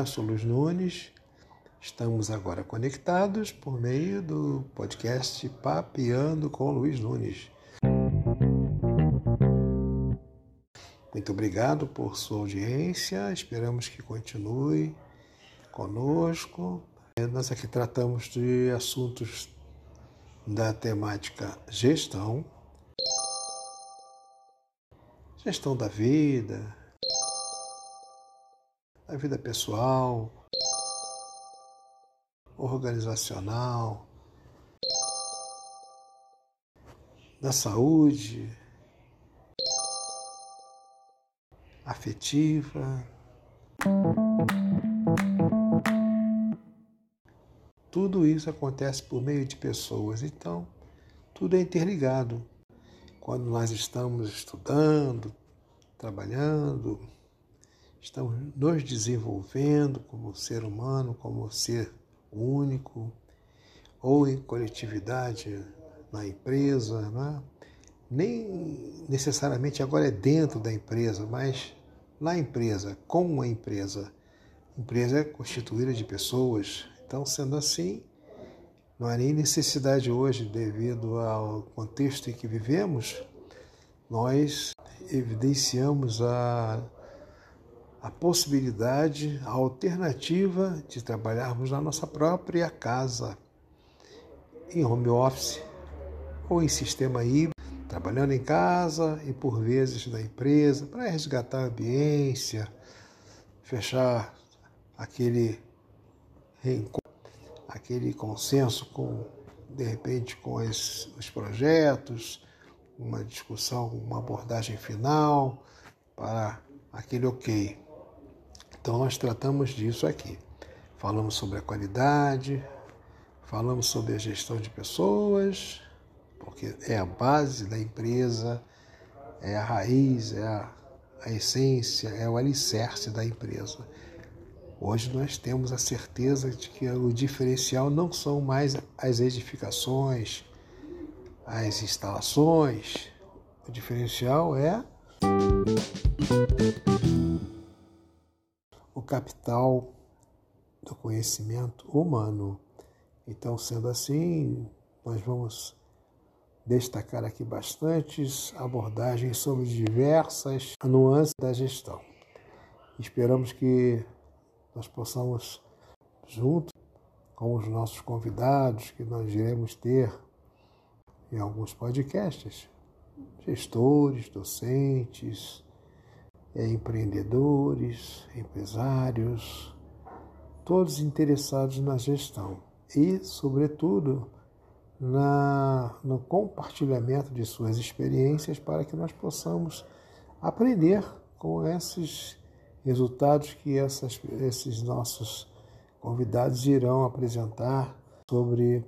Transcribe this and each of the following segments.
Eu sou Luiz Nunes. Estamos agora conectados por meio do podcast Papeando com Luiz Nunes. Muito obrigado por sua audiência. Esperamos que continue conosco. Nós aqui tratamos de assuntos da temática gestão, gestão da vida, da vida pessoal, organizacional, da saúde, afetiva. Tudo isso acontece por meio de pessoas, então tudo é interligado. Quando nós estamos estudando, trabalhando, estamos nos desenvolvendo como ser humano, como ser único, ou em coletividade na empresa, né? nem necessariamente agora é dentro da empresa, mas na empresa, com a empresa. A empresa é constituída de pessoas, então, sendo assim, não há nem necessidade hoje, devido ao contexto em que vivemos, nós evidenciamos a, a possibilidade, a alternativa de trabalharmos na nossa própria casa, em home office ou em sistema híbrido, trabalhando em casa e por vezes na empresa, para resgatar a ambiência, fechar aquele reencontro aquele consenso com, de repente, com os, os projetos, uma discussão, uma abordagem final para aquele ok. Então nós tratamos disso aqui. Falamos sobre a qualidade, falamos sobre a gestão de pessoas, porque é a base da empresa, é a raiz, é a, a essência, é o alicerce da empresa. Hoje nós temos a certeza de que o diferencial não são mais as edificações, as instalações. O diferencial é capital do conhecimento humano. Então, sendo assim, nós vamos destacar aqui bastantes abordagens sobre diversas nuances da gestão. Esperamos que nós possamos, junto com os nossos convidados que nós iremos ter em alguns podcasts, gestores, docentes, é, empreendedores, empresários, todos interessados na gestão e, sobretudo, na, no compartilhamento de suas experiências para que nós possamos aprender com esses resultados que essas, esses nossos convidados irão apresentar sobre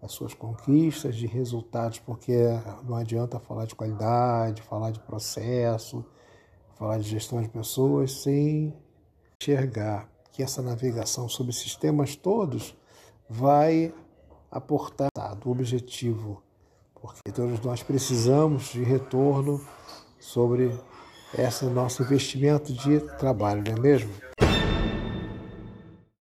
as suas conquistas de resultados, porque não adianta falar de qualidade, falar de processo, falar de gestão de pessoas sem enxergar que essa navegação sobre sistemas todos vai aportar o objetivo, porque todos nós precisamos de retorno sobre esse nosso investimento de trabalho, não é mesmo?